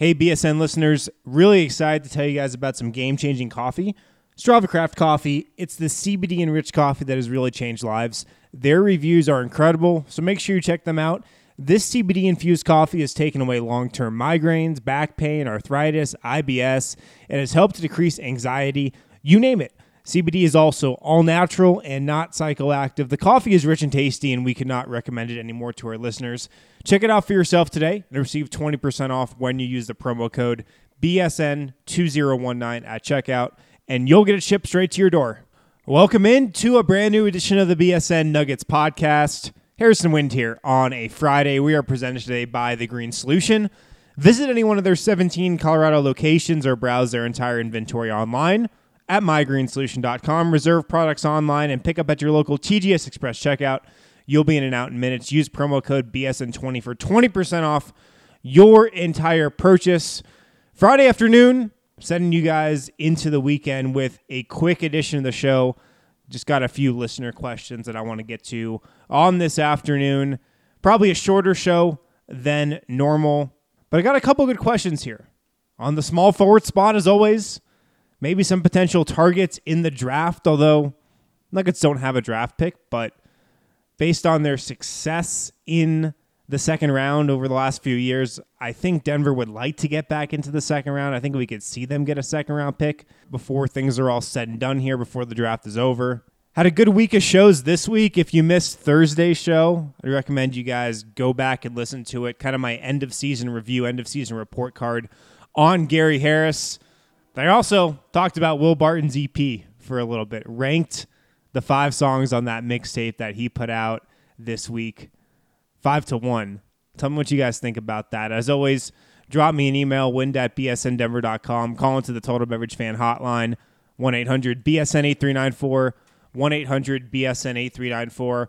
Hey, BSN listeners, really excited to tell you guys about some game changing coffee. Strava Craft Coffee, it's the CBD enriched coffee that has really changed lives. Their reviews are incredible, so make sure you check them out. This CBD infused coffee has taken away long term migraines, back pain, arthritis, IBS, and has helped to decrease anxiety. You name it. CBD is also all natural and not psychoactive. The coffee is rich and tasty, and we cannot recommend it anymore to our listeners. Check it out for yourself today and receive 20% off when you use the promo code BSN2019 at checkout, and you'll get it shipped straight to your door. Welcome in to a brand new edition of the BSN Nuggets podcast. Harrison Wind here on a Friday. We are presented today by The Green Solution. Visit any one of their 17 Colorado locations or browse their entire inventory online at mygreensolution.com. Reserve products online and pick up at your local TGS Express checkout. You'll be in and out in minutes. Use promo code BSN20 for 20% off your entire purchase. Friday afternoon, sending you guys into the weekend with a quick edition of the show. Just got a few listener questions that I want to get to on this afternoon. Probably a shorter show than normal, but I got a couple good questions here. On the small forward spot, as always, maybe some potential targets in the draft, although Nuggets don't have a draft pick, but based on their success in the second round over the last few years. I think Denver would like to get back into the second round. I think we could see them get a second round pick before things are all said and done here, before the draft is over. Had a good week of shows this week. If you missed Thursday's show, I recommend you guys go back and listen to it. Kind of my end of season review, end of season report card on Gary Harris. I also talked about Will Barton's EP for a little bit, ranked the five songs on that mixtape that he put out this week five to one. Tell me what you guys think about that. As always, drop me an email, wind at bsndenver.com. Call into the Total Beverage Fan Hotline, 1 800 BSN 8394, 1 800 BSN 8394.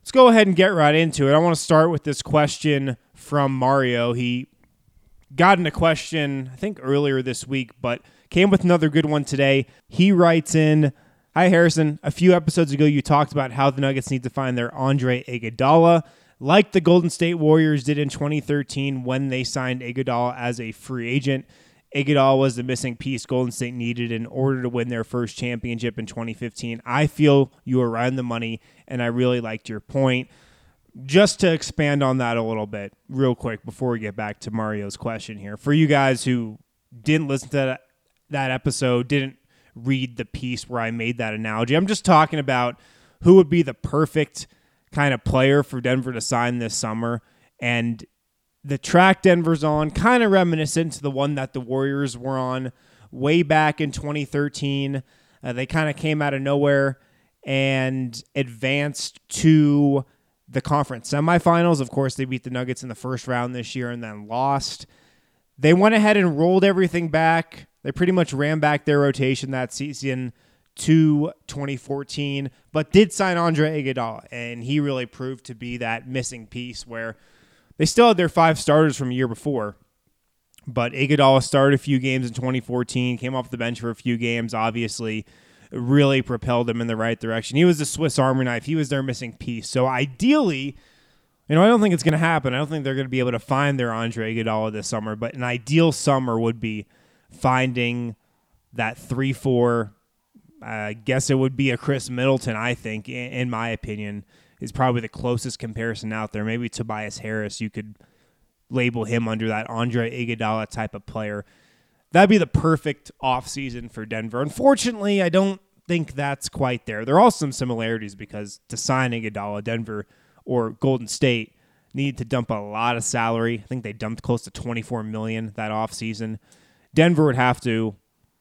Let's go ahead and get right into it. I want to start with this question from Mario. He got in a question, I think, earlier this week, but came with another good one today. He writes in Hi, Harrison. A few episodes ago, you talked about how the Nuggets need to find their Andre Iguodala like the Golden State Warriors did in 2013 when they signed Iguodala as a free agent. Iguodala was the missing piece Golden State needed in order to win their first championship in 2015. I feel you are right on the money, and I really liked your point. Just to expand on that a little bit, real quick, before we get back to Mario's question here, for you guys who didn't listen to that, that episode, didn't read the piece where I made that analogy, I'm just talking about who would be the perfect kind of player for Denver to sign this summer. And the track Denver's on, kind of reminiscent to the one that the Warriors were on way back in 2013. Uh, they kind of came out of nowhere and advanced to the conference semifinals. Of course, they beat the Nuggets in the first round this year and then lost. They went ahead and rolled everything back. They pretty much ran back their rotation that season to 2014, but did sign Andre Iguodala, and he really proved to be that missing piece where they still had their five starters from a year before, but Iguodala started a few games in 2014, came off the bench for a few games, obviously really propelled them in the right direction. He was the Swiss Army knife. He was their missing piece. So ideally, you know, I don't think it's going to happen. I don't think they're going to be able to find their Andre Iguodala this summer, but an ideal summer would be finding that 3-4 uh, I guess it would be a Khris Middleton, I think, in, in my opinion, is probably the closest comparison out there. Maybe Tobias Harris, you could label him under that Andre Iguodala type of player. That'd be the perfect offseason for Denver. Unfortunately, I don't think that's quite there. There are also some similarities because to sign Iguodala, Denver or Golden State need to dump a lot of salary. I think they dumped close to 24 million that offseason. Denver would have to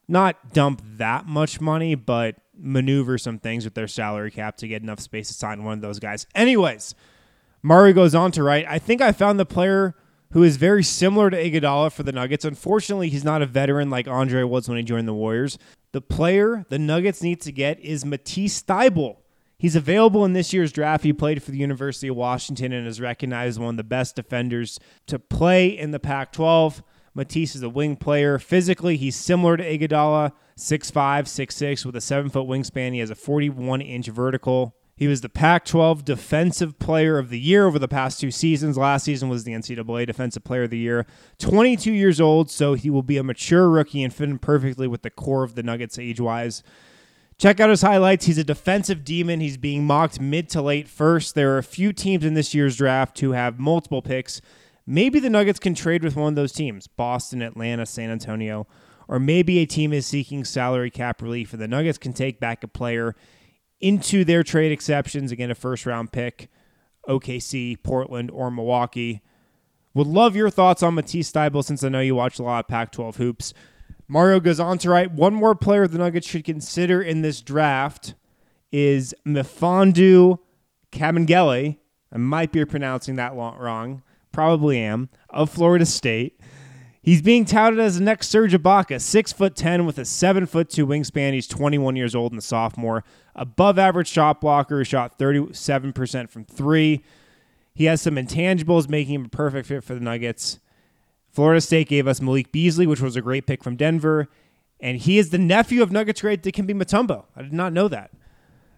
not dump that much money, but maneuver some things with their salary cap to get enough space to sign one of those guys. Anyways, Murray goes on to write, I think I found the player who is very similar to Iguodala for the Nuggets. Unfortunately, he's not a veteran like Andre was when he joined the Warriors. The player the Nuggets need to get is Matisse Thybulle. He's available in this year's draft. He played for the University of Washington and is recognized as one of the best defenders to play in the Pac 12. Matisse is a wing player. Physically, he's similar to Iguodala, 6'5", 6'6", with a 7-foot wingspan. He has a 41-inch vertical. He was the Pac 12 Defensive Player of the Year over the past two seasons. Last season was the NCAA Defensive Player of the Year. 22 years old, so he will be a mature rookie and fit in perfectly with the core of the Nuggets age wise. Check out his highlights. He's a defensive demon. He's being mocked mid to late first. There are a few teams in this year's draft who have multiple picks. Maybe the Nuggets can trade with one of those teams Boston, Atlanta, San Antonio, or maybe a team is seeking salary cap relief and the Nuggets can take back a player into their trade exceptions, again, a first round pick, OKC, Portland, or Milwaukee. Would love your thoughts on Matisse Thybulle since I know you watch a lot of Pac 12 hoops. Mario goes on to write one more player the Nuggets should consider in this draft is Mfiondu Kabengele. I might be pronouncing that wrong. Probably am. Of Florida State. He's being touted as the next Serge Ibaka, six foot ten with a seven foot two wingspan. He's 21 years old and a sophomore. Above average shot blocker, shot 37% from three. He has some intangibles, making him a perfect fit for the Nuggets. Florida State gave us Malik Beasley, which was a great pick from Denver, and he is the nephew of Nuggets great Dikembe Mutombo. I did not know that.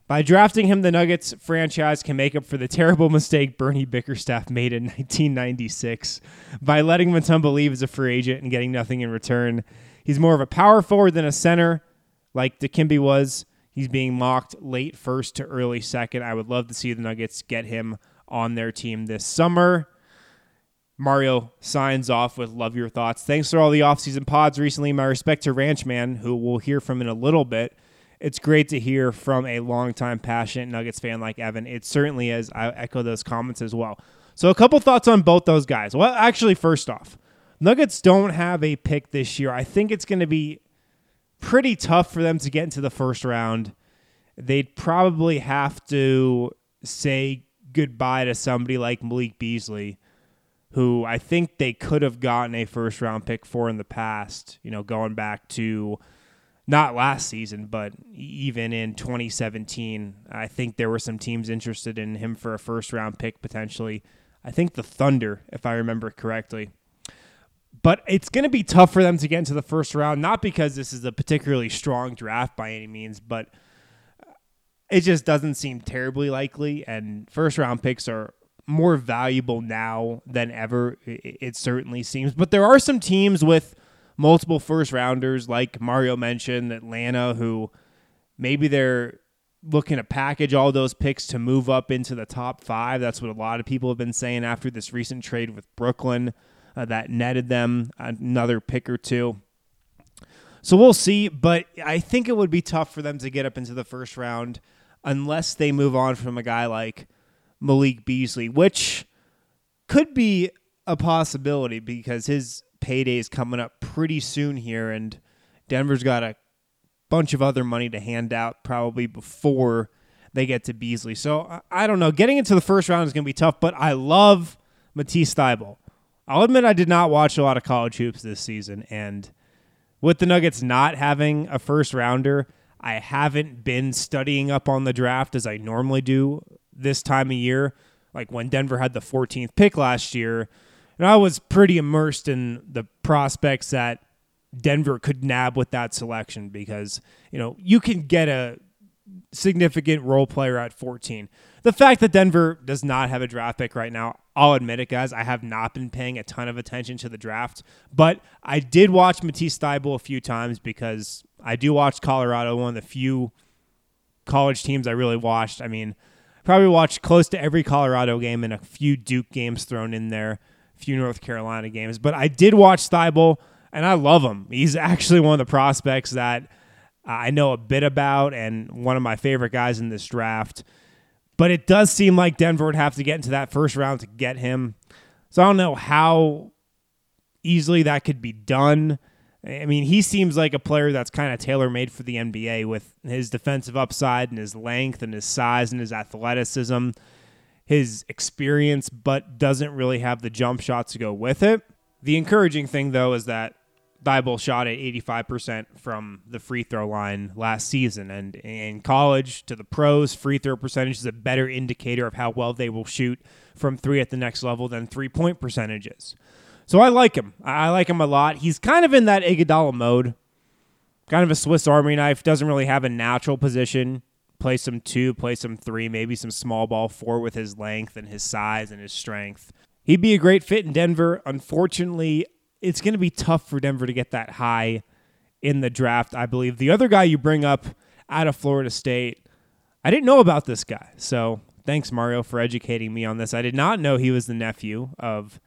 By drafting him, the Nuggets franchise can make up for the terrible mistake Bernie Bickerstaff made in 1996 by letting Mutombo leave as a free agent and getting nothing in return. He's more of a power forward than a center, like Dikembe was. He's being mocked late first to early second. I would love to see the Nuggets get him on their team this summer. Mario signs off with love your thoughts. Thanks for all the offseason pods recently. My respect to Ranchman, who we'll hear from in a little bit it's great to hear from a longtime passionate Nuggets fan like Evan. It certainly is. I echo those comments as well. So, a couple thoughts on both those guys. Well, actually, first off, Nuggets don't have a pick this year. I think it's going to be pretty tough for them to get into the first round. They'd probably have to say goodbye to somebody like Malik Beasley, who I think they could have gotten a first round pick for in the past, you know, going back to not last season, but even in 2017, I think there were some teams interested in him for a first round pick potentially. I think the Thunder, if I remember correctly. But it's going to be tough for them to get into the first round, not because this is a particularly strong draft by any means, but uh, it just doesn't seem terribly likely. And first round picks are more valuable now than ever, it certainly seems. But there are some teams with multiple first rounders, like Mario mentioned, Atlanta, who maybe they're looking to package all those picks to move up into the top five. That's what a lot of people have been saying after this recent trade with Brooklyn uh, that netted them another pick or two. So we'll see, but I think it would be tough for them to get up into the first round unless they move on from a guy like Malik Beasley, which could be a possibility because his payday is coming up pretty soon here, and Denver's got a bunch of other money to hand out probably before they get to Beasley. So I don't know. Getting into the first round is going to be tough, but I love Matisse Thybulle. I'll admit I did not watch a lot of college hoops this season, and with the Nuggets not having a first rounder, I haven't been studying up on the draft as I normally do this time of year. Like when Denver had the 14th pick last year, and I was pretty immersed in the prospects that Denver could nab with that selection because, you know, you can get a significant role player at 14. The fact that Denver does not have a draft pick right now, I'll admit it, guys. I have not been paying a ton of attention to the draft, but I did watch Matisse Thybulle a few times because I do watch Colorado, one of the few college teams I really watched. I mean, probably watched close to every Colorado game and a few Duke games thrown in there few North Carolina games. But I did watch Thybulle, and I love him. He's actually one of the prospects that I know a bit about and one of my favorite guys in this draft. But it does seem like Denver would have to get into that first round to get him. So I don't know how easily that could be done. I mean, he seems like a player that's kind of tailor made for the NBA with his defensive upside and his length and his size and his athleticism his experience, but doesn't really have the jump shots to go with it. The encouraging thing, though, is that Thybulle shot at 85% from the free throw line last season. And in college to the pros, free throw percentage is a better indicator of how well they will shoot from three at the next level than three point percentages. So I like him. I like him a lot. He's kind of in that Iguodala mode, kind of a Swiss Army knife, doesn't really have a natural position play some two, play some three, maybe some small ball four with his length and his size and his strength. He'd be a great fit in Denver. Unfortunately, it's going to be tough for Denver to get that high in the draft, I believe. The other guy you bring up out of Florida State, I didn't know about this guy. So thanks, Mario, for educating me on this. I did not know he was the nephew of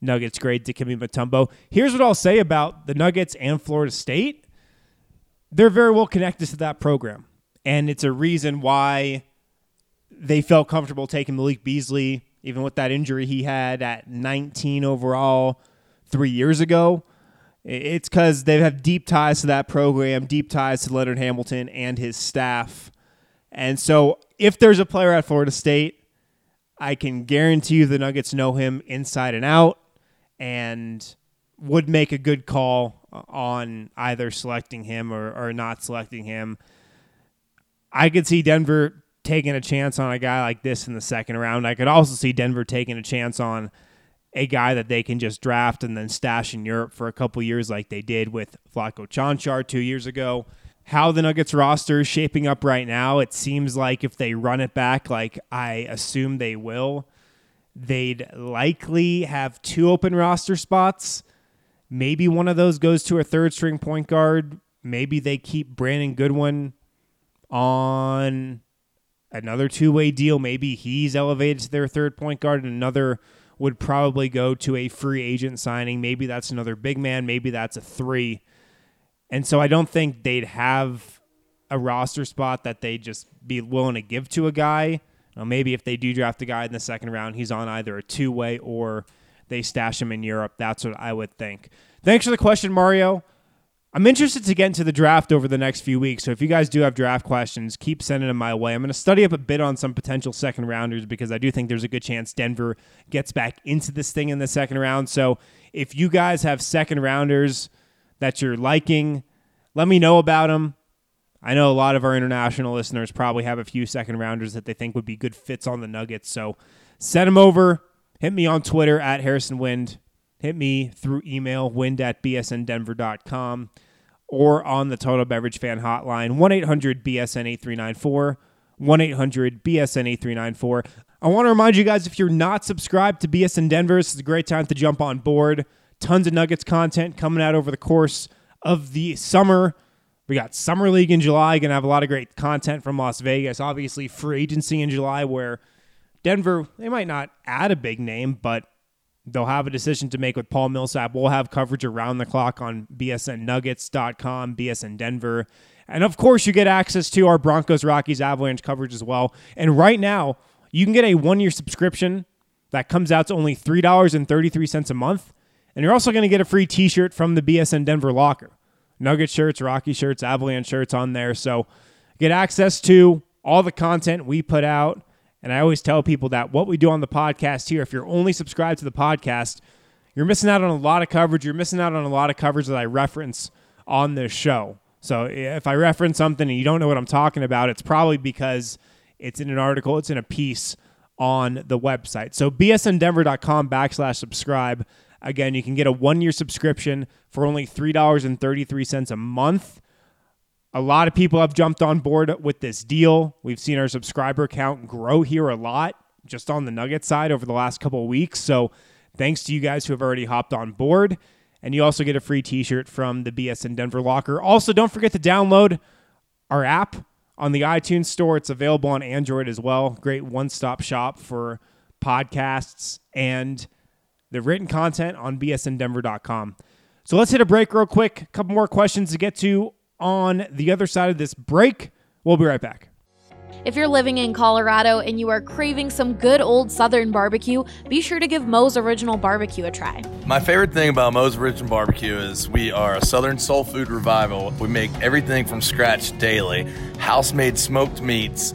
Nuggets great Dikembe Mutombo. Here's what I'll say about the Nuggets and Florida State. They're very well connected to that program. And it's a reason why they felt comfortable taking Malik Beasley, even with that injury he had at 19 overall three years ago. It's because they have deep ties to that program, deep ties to Leonard Hamilton and his staff. And so, if there's a player at Florida State, I can guarantee you the Nuggets know him inside and out and would make a good call on either selecting him or, or not selecting him. I could see Denver taking a chance on a guy like this in the second round. I could also see Denver taking a chance on a guy that they can just draft and then stash in Europe for a couple years, like they did with Vlatko Cancar two years ago. How the Nuggets roster is shaping up right now, it seems like if they run it back, like I assume they will, they'd likely have two open roster spots. Maybe one of those goes to a third string point guard. Maybe they keep Brandon Goodwin on another two way deal. Maybe he's elevated to their third point guard, and another would probably go to a free agent signing. Maybe that's another big man. Maybe that's a three. And so I don't think they'd have a roster spot that they'd just be willing to give to a guy. Maybe if they do draft a guy in the second round, he's on either a two way or they stash him in Europe. That's what I would think. Thanks for the question, Mario. I'm interested to get into the draft over the next few weeks. So if you guys do have draft questions, keep sending them my way. I'm going to study up a bit on some potential second rounders because I do think there's a good chance Denver gets back into this thing in the second round. So if you guys have second rounders that you're liking, let me know about them. I know a lot of our international listeners probably have a few second rounders that they think would be good fits on the Nuggets. So send them over. Hit me on Twitter at Harrison Wind hit me through email, wind at bsndenver.com, or on the Total Beverage Fan Hotline, 1 800 BSN 8394. 1 800 BSN 8394. I want to remind you guys if you're not subscribed to BSN Denver, this is a great time to jump on board. Tons of Nuggets content coming out over the course of the summer. We got Summer League in July, going to have a lot of great content from Las Vegas. Obviously, free agency in July, where Denver, they might not add a big name, but They'll have a decision to make with Paul Millsap. We'll have coverage around the clock on bsnnuggets.com, BSN Denver. And of course, you get access to our Broncos, Rockies, Avalanche coverage as well. And right now, you can get a one year subscription that comes out to only $3.33 a month. And you're also going to get a free t shirt from the BSN Denver locker. Nugget shirts, Rocky shirts, Avalanche shirts on there. So get access to all the content we put out and I always tell people that what we do on the podcast here, if you're only subscribed to the podcast, you're missing out on a lot of coverage. You're missing out on a lot of coverage that I reference on this show. So if I reference something and you don't know what I'm talking about, it's probably because it's in an article, it's in a piece on the website. So bsndenver.com backslash subscribe. Again, you can get a one year subscription for only $3.33 a month. A lot of people have jumped on board with this deal. We've seen our subscriber count grow here a lot just on the Nugget side over the last couple of weeks. So thanks to you guys who have already hopped on board. And you also get a free t shirt from the BS BSN Denver Locker. Also, don't forget to download our app on the iTunes Store. It's available on Android as well. Great one stop shop for podcasts and the written content on bsndenver.com. So let's hit a break real quick. A couple more questions to get to on the other side of this break. We'll be right back. If you're living in Colorado and you are craving some good old Southern barbecue, be sure to give Moe's Original Barbecue a try. My favorite thing about Moe's Original Barbecue is we are a Southern soul food revival. We make everything from scratch daily house made smoked meats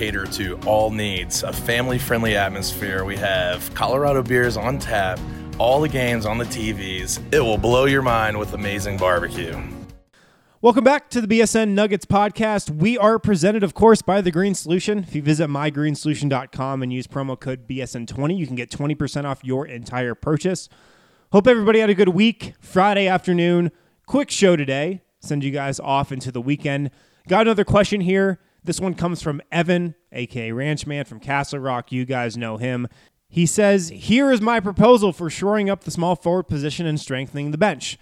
cater to all needs, a family friendly atmosphere. We have Colorado beers on tap, all the games on the TVs. It will blow your mind with amazing barbecue. Welcome back to the BSN Nuggets podcast. We are presented, of course, by The Green Solution. If you visit mygreensolution.com and use promo code BSN20, you can get 20% off your entire purchase. Hope everybody had a good week. Friday afternoon, quick show today. Send you guys off into the weekend. Got another question here. This one comes from Evan, aka Ranchman from Castle Rock. You guys know him. He says, Here is my proposal for shoring up the small forward position and strengthening the bench.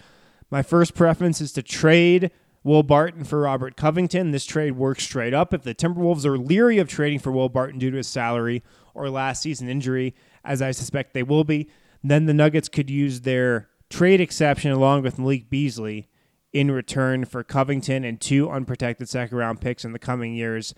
My first preference is to trade Will Barton for Robert Covington. This trade works straight up. If the Timberwolves are leery of trading for Will Barton due to his salary or last season injury, as I suspect they will be, then the Nuggets could use their trade exception along with Malik Beasley in return for Covington and two unprotected second round picks in the coming years.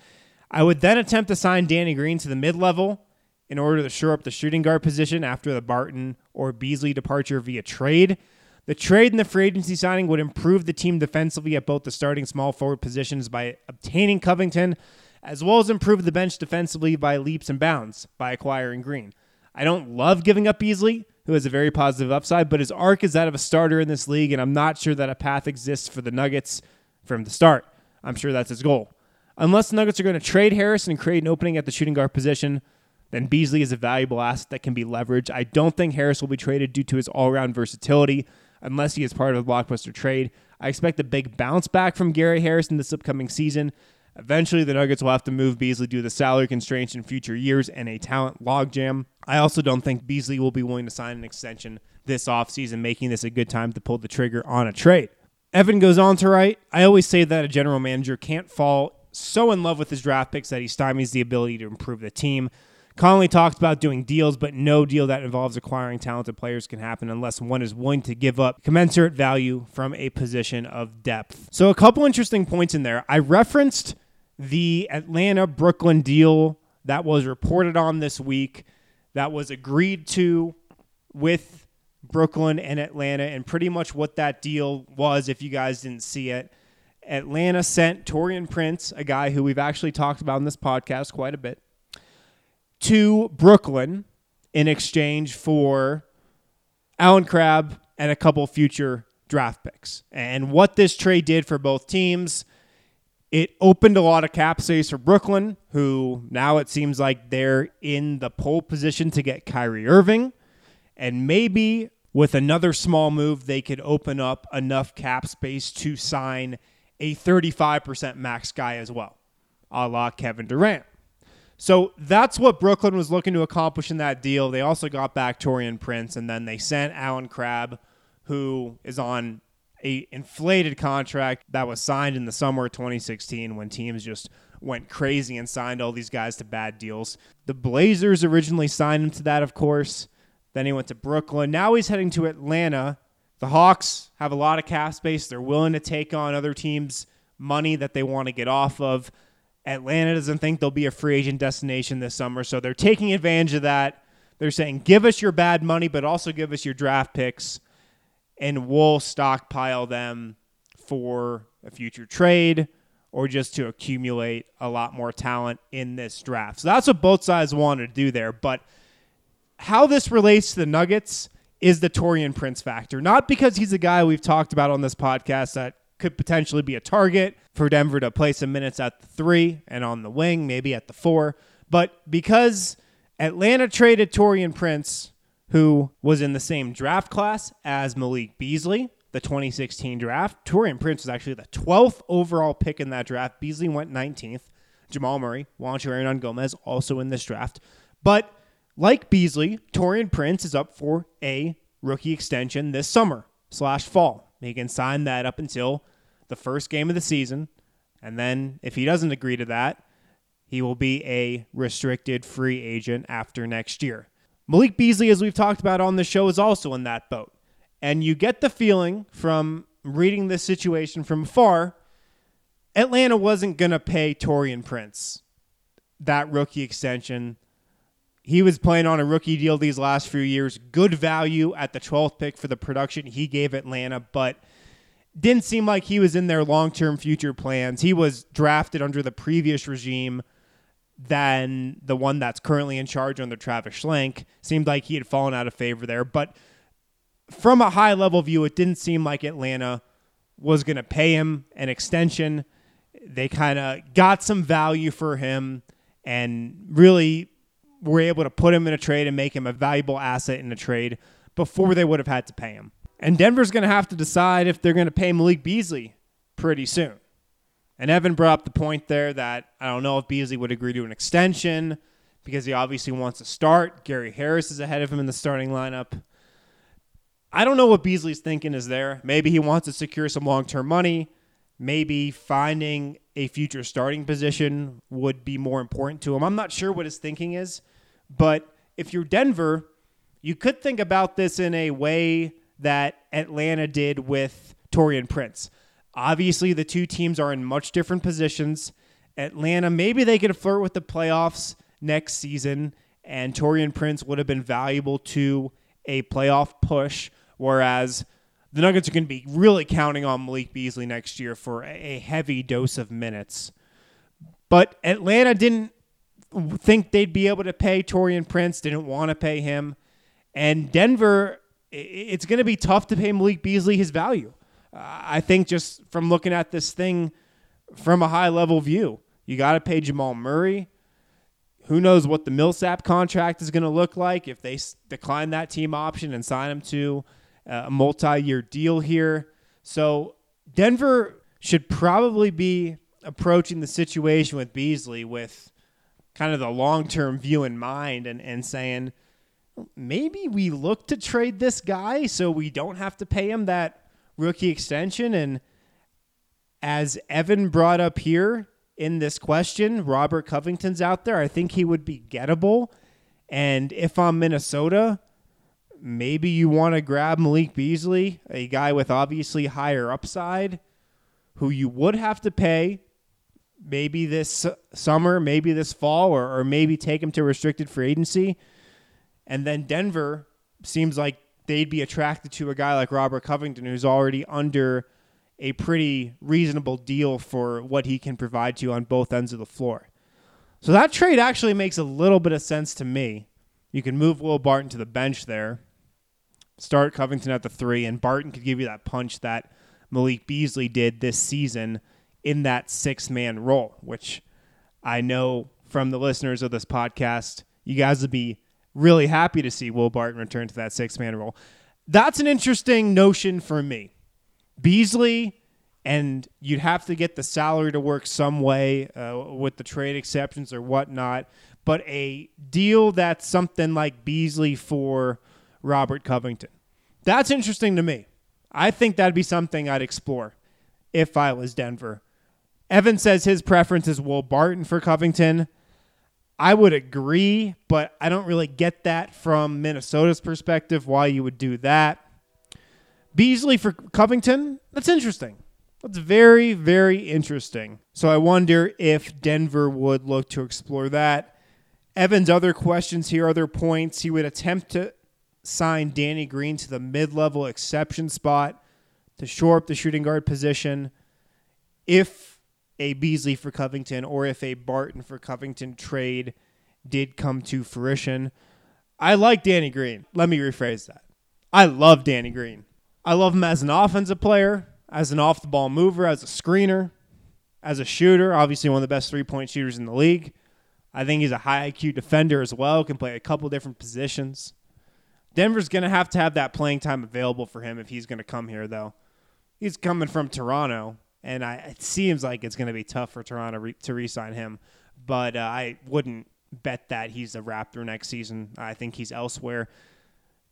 I would then attempt to sign Danny Green to the mid level in order to shore up the shooting guard position after the Barton or Beasley departure via trade. The trade and the free agency signing would improve the team defensively at both the starting small forward positions by obtaining Covington, as well as improve the bench defensively by leaps and bounds by acquiring Green. I don't love giving up Beasley, who has a very positive upside, but his arc is that of a starter in this league, and I'm not sure that a path exists for the Nuggets from the start. I'm sure that's his goal. Unless the Nuggets are going to trade Harris and create an opening at the shooting guard position, then Beasley is a valuable asset that can be leveraged. I don't think Harris will be traded due to his all around versatility unless he is part of a blockbuster trade. I expect a big bounce back from Gary Harris in this upcoming season. Eventually, the Nuggets will have to move Beasley due to salary constraints in future years and a talent logjam. I also don't think Beasley will be willing to sign an extension this offseason, making this a good time to pull the trigger on a trade. Evan goes on to write I always say that a general manager can't fall so in love with his draft picks that he stymies the ability to improve the team. Connelly talked about doing deals, but no deal that involves acquiring talented players can happen unless one is willing to give up commensurate value from a position of depth. So, a couple interesting points in there. I referenced the Atlanta Brooklyn deal that was reported on this week, that was agreed to with Brooklyn and Atlanta, and pretty much what that deal was, if you guys didn't see it. Atlanta sent Taurean Prince, a guy who we've actually talked about in this podcast quite a bit, to Brooklyn in exchange for Allen Crabbe and a couple future draft picks. And what this trade did for both teams, it opened a lot of cap space for Brooklyn, who now it seems like they're in the pole position to get Kyrie Irving. And maybe with another small move, they could open up enough cap space to sign a 35% max guy as well, a la Kevin Durant. So that's what Brooklyn was looking to accomplish in that deal. They also got back Taurean Prince, and then they sent Allen Crabbe, who is on a inflated contract that was signed in the summer of 2016 when teams just went crazy and signed all these guys to bad deals. The Blazers originally signed him to that, of course. Then he went to Brooklyn. Now he's heading to Atlanta. The Hawks have a lot of cap space. They're willing to take on other teams' money that they want to get off of. Atlanta doesn't think they'll be a free agent destination this summer, so they're taking advantage of that. They're saying, give us your bad money, but also give us your draft picks, and we'll stockpile them for a future trade or just to accumulate a lot more talent in this draft. So that's what both sides wanted to do there. But how this relates to the Nuggets is the Taurean Prince factor. Not because he's a guy we've talked about on this podcast that could potentially be a target for Denver to play some minutes at the three and on the wing, maybe at the four. But because Atlanta traded Taurean Prince, who was in the same draft class as Malik Beasley, the 2016 draft, Taurean Prince was actually the 12th overall pick in that draft. Beasley went 19th. Jamal Murray, Juancho Hernangomez also in this draft. But like Beasley, Taurean Prince is up for a rookie extension this summer slash fall. He can sign that up until the first game of the season. And then if he doesn't agree to that, He will be a restricted free agent after next year. Malik Beasley, as we've talked about on the show, is also in that boat. And you get the feeling from reading this situation from afar Atlanta wasn't going to pay Taurean Prince that rookie extension. He was playing on a rookie deal these last few years. Good value at the 12th pick for the production he gave Atlanta, but didn't seem like he was in their long term future plans. He was drafted under the previous regime than the one that's currently in charge under Travis Schlenk. Seemed like he had fallen out of favor there. But from a high level view, it didn't seem like Atlanta was going to pay him an extension. They kind of got some value for him and really were able to put him in a trade and make him a valuable asset in a trade before they would have had to pay him. And Denver's going to have to decide if they're going to pay Malik Beasley pretty soon. And Evan brought up the point there that I don't know if Beasley would agree to an extension because he obviously wants to start. Gary Harris is ahead of him in the starting lineup. I don't know what Beasley's thinking is there. Maybe he wants to secure some long term money. Maybe finding a future starting position would be more important to him. I'm not sure what his thinking is, but if you're Denver, you could think about this in a way that Atlanta did with Taurean Prince. Obviously, the two teams are in much different positions. Atlanta, maybe they could flirt with the playoffs next season, and Taurean Prince would have been valuable to a playoff push, whereas the Nuggets are going to be really counting on Malik Beasley next year for a heavy dose of minutes. But Atlanta didn't think they'd be able to pay Taurean Prince, didn't want to pay him. And Denver it's going to be tough to pay Malik Beasley his value. I think just from looking at this thing from a high level view, you got to pay Jamal Murray. Who knows what the Millsap contract is going to look like if they decline that team option and sign him to a multi year deal here. So Denver should probably be approaching the situation with Beasley with kind of the long term view in mind and, and saying, maybe we look to trade this guy so we don't have to pay him that rookie extension. And as Evan brought up here in this question, Robert Covington's out there. I think he would be gettable. And if I'm Minnesota, maybe you want to grab Malik Beasley, a guy with obviously higher upside, who you would have to pay maybe this summer, maybe this fall, or, or maybe take him to restricted free agency and then Denver seems like they'd be attracted to a guy like Robert Covington, who's already under a pretty reasonable deal for what he can provide to you on both ends of the floor. So that trade actually makes a little bit of sense to me. You can move Will Barton to the bench there, start Covington at the three, and Barton could give you that punch that Malik Beasley did this season in that six man role, which I know from the listeners of this podcast, you guys would be really happy to see Will Barton return to that six man role. That's an interesting notion for me. Beasley, and you'd have to get the salary to work some way uh, with the trade exceptions or whatnot. But a deal that's something like Beasley for Robert Covington. That's interesting to me. I think that'd be something I'd explore if I was Denver. Evan says his preference is Will Barton for Covington. I would agree, but I don't really get that from Minnesota's perspective why you would do that. Beasley for Covington, that's interesting. That's very, very interesting. So I wonder if Denver would look to explore that. Evan's other questions here, other points. He would attempt to sign Danny Green to the mid level exception spot to shore up the shooting guard position. If a Beasley for Covington or if a Barton for Covington trade did come to fruition. I like Danny Green. Let me rephrase that. I love Danny Green. I love him as an offensive player, as an off the ball mover, as a screener, as a shooter. Obviously, one of the best three point shooters in the league. I think he's a high IQ defender as well, can play a couple different positions. Denver's going to have to have that playing time available for him if he's going to come here, though. He's coming from Toronto, and I, it seems like it's going to be tough for Toronto re, to re-sign him. But uh, I wouldn't bet that he's a Raptor next season. I think he's elsewhere.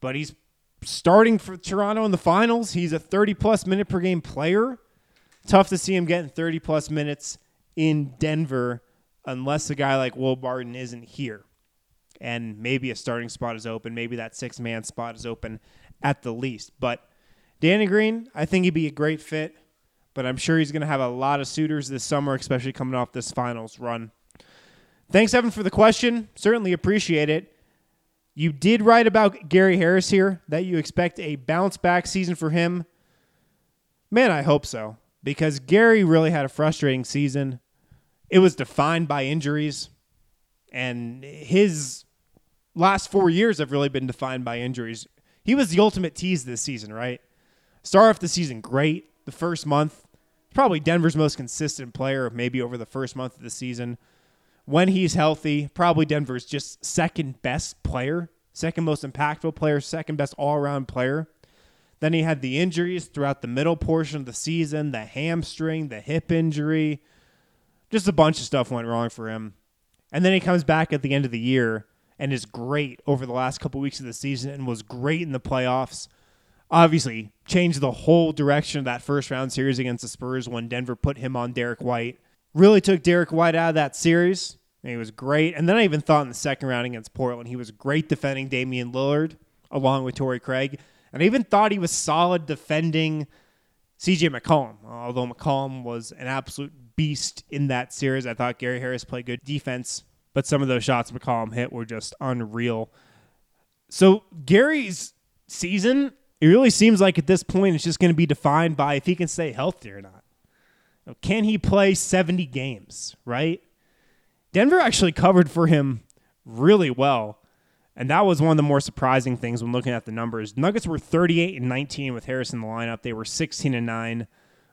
But he's starting for Toronto in the finals. He's a 30 plus minute per game player. Tough to see him getting 30 plus minutes in Denver unless a guy like Will Barton isn't here and maybe a starting spot is open. Maybe that six man spot is open at the least. But Danny Green, I think he'd be a great fit, but I'm sure he's going to have a lot of suitors this summer, especially coming off this finals run. Thanks, Evan, for the question. Certainly appreciate it. You did write about Gary Harris here that you expect a bounce back season for him. Man, I hope so because Gary really had a frustrating season. It was defined by injuries, and his last four years have really been defined by injuries. He was the ultimate tease this season, right? Start off the season great. The first month, probably Denver's most consistent player, maybe over the first month of the season. When he's healthy, probably Denver's just second best player, second most impactful player, second best all around player. Then he had the injuries throughout the middle portion of the season the hamstring, the hip injury. Just a bunch of stuff went wrong for him. And then he comes back at the end of the year and is great over the last couple weeks of the season and was great in the playoffs. Obviously, changed the whole direction of that first round series against the Spurs when Denver put him on Derrick White. Really took Derrick White out of that series. And he was great. And then I even thought in the second round against Portland, he was great defending Damian Lillard along with Torrey Craig. And I even thought he was solid defending CJ McCollum. Although McCollum was an absolute beast in that series, I thought Gary Harris played good defense but some of those shots McCollum hit were just unreal. So Gary's season, it really seems like at this point it's just going to be defined by if he can stay healthy or not. Can he play 70 games, right? Denver actually covered for him really well. And that was one of the more surprising things when looking at the numbers. Nuggets were 38 and 19 with Harris in the lineup. They were 16 and 9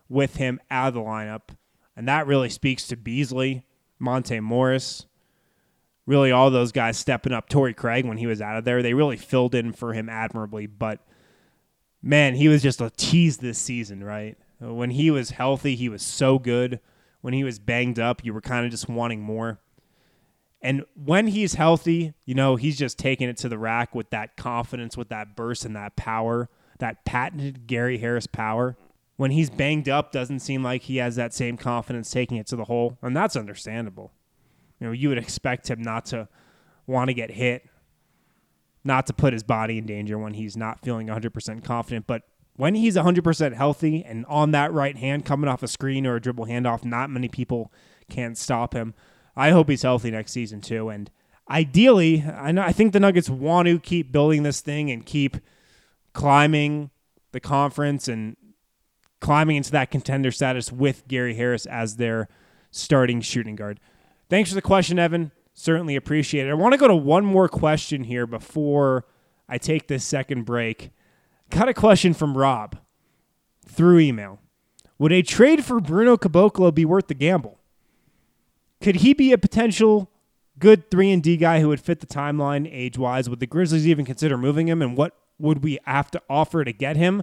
with him out of the lineup. And that really speaks to Beasley, Monte Morris, really all those guys stepping up. Torrey Craig when he was out of there, they really filled in for him admirably. But man, he was just a tease this season, right? When he was healthy, he was so good. When he was banged up, you were kind of just wanting more. And when he's healthy, you know, he's just taking it to the rack with that confidence, with that burst and that power, that patented Gary Harris power. When he's banged up, doesn't seem like he has that same confidence taking it to the hole, and that's understandable. You know, you would expect him not to want to get hit, not to put his body in danger when he's not feeling 100% confident. But when he's 100% healthy and on that right hand coming off a screen or a dribble handoff, not many people can stop him. I hope he's healthy next season too. And ideally, I know I think the Nuggets want to keep building this thing and keep climbing the conference and climbing into that contender status with Gary Harris as their starting shooting guard. Thanks for the question, Evan. Certainly appreciate it. I want to go to one more question here before I take this second break. Got a question from Rob through email. Would a trade for Bruno Caboclo be worth the gamble? Could he be a potential good 3 and D guy who would fit the timeline age-wise? Would the Grizzlies even consider moving him and what would we have to offer to get him?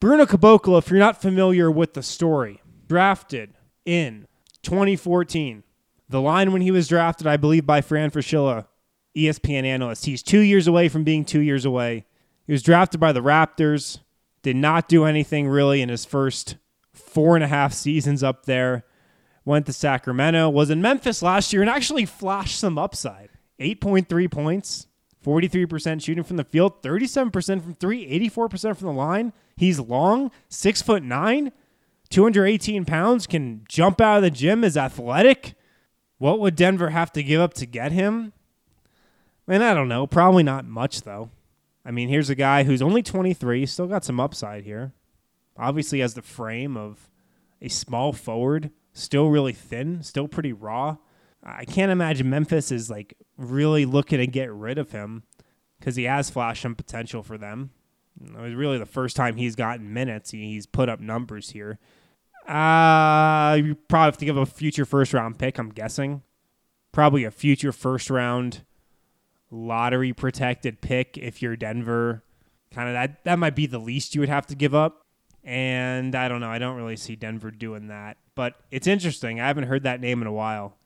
Bruno Caboclo, if you're not familiar with the story, drafted in 2014 the line when he was drafted, I believe, by Fran Fraschilla, ESPN analyst. He's two years away from being two years away. He was drafted by the Raptors, did not do anything really in his first four and a half seasons up there. Went to Sacramento, was in Memphis last year, and actually flashed some upside. 8.3 points, 43% shooting from the field, 37% from three, 84% from the line. He's long, six foot nine, 218 pounds, can jump out of the gym, is athletic what would Denver have to give up to get him? Man, I don't know. Probably not much, though. I mean, here's a guy who's only 23, still got some upside here. Obviously, has the frame of a small forward, still really thin, still pretty raw. I can't imagine Memphis is like really looking to get rid of him because he has flash and potential for them. It was really the first time he's gotten minutes. He's put up numbers here. Uh, you probably have to give a future first round pick, I'm guessing. Probably a future first round lottery protected pick if you're Denver. Kind of that that might be the least you would have to give up. And I don't know, I don't really see Denver doing that. But it's interesting. I haven't heard that name in a while.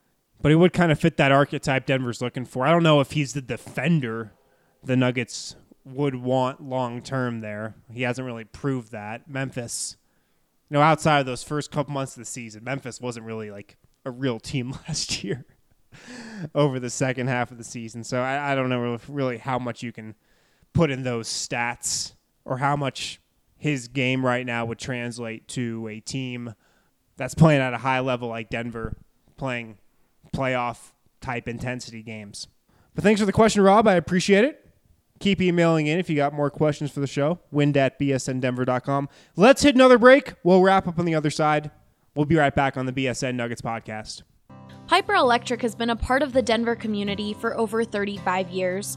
But it would kind of fit that archetype Denver's looking for. I don't know if he's the defender the Nuggets would want long term there. He hasn't really proved that. Memphis you know, outside of those first couple months of the season, Memphis wasn't really like a real team last year. over the second half of the season. So I, I don't know really how much you can put in those stats or how much his game right now would translate to a team that's playing at a high level like Denver, playing playoff type intensity games. But thanks for the question, Rob. I appreciate it. Keep emailing in if you got more questions for the show. Wind at bsndenver.com. Let's hit another break. We'll wrap up on the other side. We'll be right back on the BSN Nuggets podcast. Piper Electric has been a part of the Denver community for over 35 years.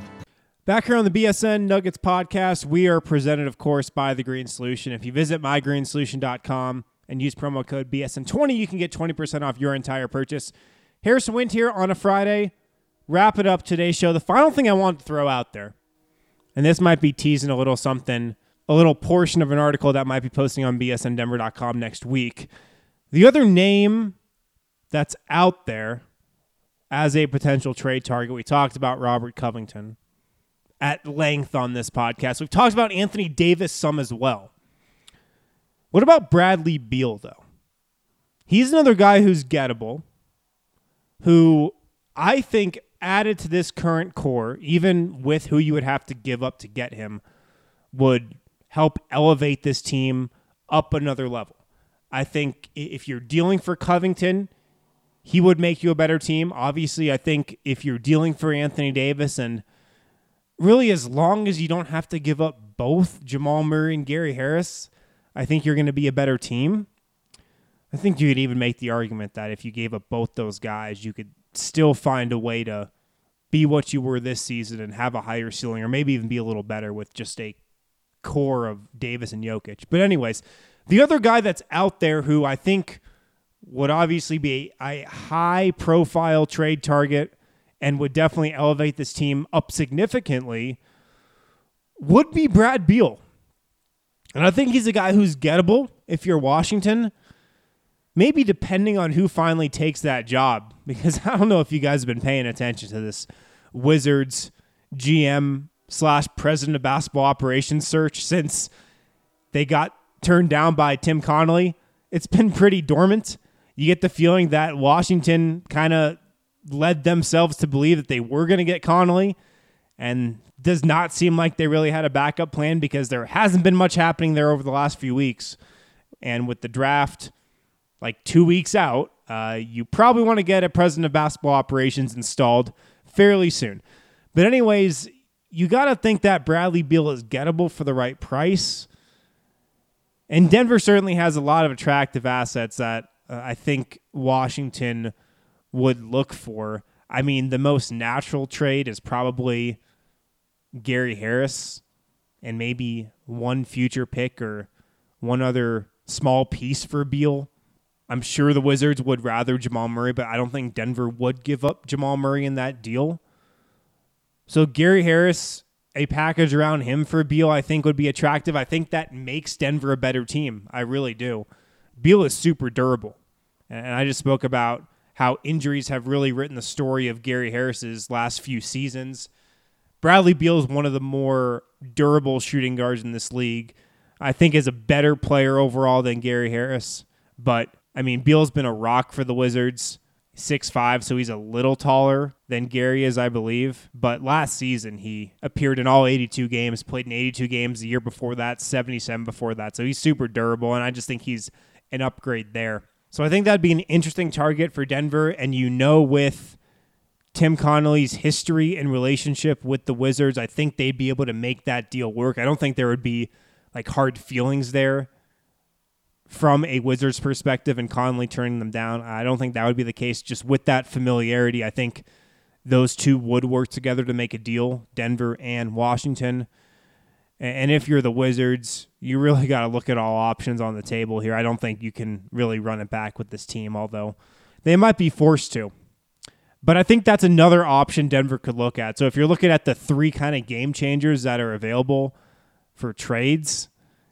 Back here on the BSN Nuggets podcast, we are presented, of course, by The Green Solution. If you visit mygreensolution.com and use promo code BSN20, you can get 20% off your entire purchase. Harrison Wind here on a Friday. Wrap it up today's show. The final thing I want to throw out there, and this might be teasing a little something, a little portion of an article that might be posting on bsndenver.com next week. The other name that's out there as a potential trade target, we talked about Robert Covington at length on this podcast. We've talked about Anthony Davis some as well. What about Bradley Beal, though? He's another guy who's gettable, who I think added to this current core, even with who you would have to give up to get him, would help elevate this team up another level. I think if you're dealing for Covington, he would make you a better team. Obviously, I think if you're dealing for Anthony Davis and really, as long as you don't have to give up both Jamal Murray and Gary Harris, I think you're going to be a better team. I think you could even make the argument that if you gave up both those guys, you could still find a way to be what you were this season and have a higher ceiling, or maybe even be a little better with just a core of Davis and Jokic. But, anyways, the other guy that's out there who I think would obviously be a high profile trade target and would definitely elevate this team up significantly would be Brad Beal. And I think he's a guy who's gettable if you're Washington. Maybe depending on who finally takes that job, because I don't know if you guys have been paying attention to this Wizards GM slash president of basketball operations search since they got turned down by Tim Connelly. It's been pretty dormant. You get the feeling that Washington kind of led themselves to believe that they were going to get Connelly and does not seem like they really had a backup plan because there hasn't been much happening there over the last few weeks. And with the draft like two weeks out, uh, you probably want to get a president of basketball operations installed fairly soon. But, anyways, you got to think that Bradley Beal is gettable for the right price. And Denver certainly has a lot of attractive assets that uh, I think Washington would look for. I mean, the most natural trade is probably Gary Harris and maybe one future pick or one other small piece for Beal. I'm sure the Wizards would rather Jamal Murray, but I don't think Denver would give up Jamal Murray in that deal. So Gary Harris, a package around him for Beal, I think would be attractive. I think that makes Denver a better team. I really do. Beal is super durable. And I just spoke about how injuries have really written the story of Gary Harris's last few seasons. Bradley Beal is one of the more durable shooting guards in this league. I think is a better player overall than Gary Harris, but I mean Beal's been a rock for the Wizards. six five, so he's a little taller than Gary is, I believe. But last season, he appeared in all 82 games, played in 82 games the year before that, 77 before that. So he's super durable, and I just think he's an upgrade there. So I think that'd be an interesting target for Denver. And you know, with Tim Connelly's history and relationship with the Wizards, I think they'd be able to make that deal work. I don't think there would be like hard feelings there from a Wizards perspective and Connelly turning them down. I don't think that would be the case. Just with that familiarity, I think those two would work together to make a deal, Denver and Washington. And if you're the Wizards, you really got to look at all options on the table here. I don't think you can really run it back with this team, although they might be forced to. But I think that's another option Denver could look at. So if you're looking at the three kind of game changers that are available for trades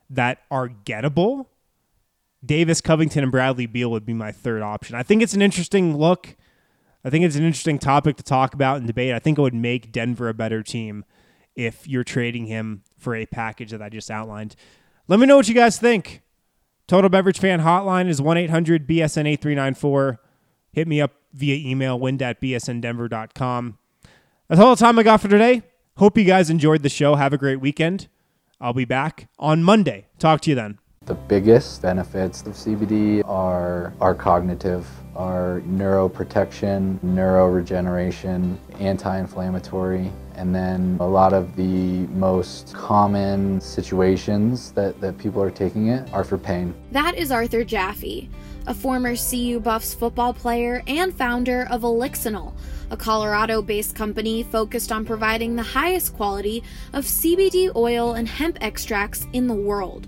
that are gettable, Davis, Covington, and Bradley Beal would be my third option. I think it's an interesting look. I think it's an interesting topic to talk about and debate. I think it would make Denver a better team if you're trading him for a package that I just outlined. Let me know what you guys think. Total Beverage Fan Hotline is 1 800 BSN 8394. Hit me up via email, wind at bsndenver.com. That's all the time I got for today. Hope you guys enjoyed the show. Have a great weekend. I'll be back on Monday. Talk to you then. The biggest benefits of CBD are, are cognitive, are neuroprotection, neuroregeneration, anti-inflammatory, and then a lot of the most common situations that, that people are taking it are for pain. That is Arthur Jaffe, a former CU Buffs football player and founder of Elixinol, a Colorado based company focused on providing the highest quality of CBD oil and hemp extracts in the world.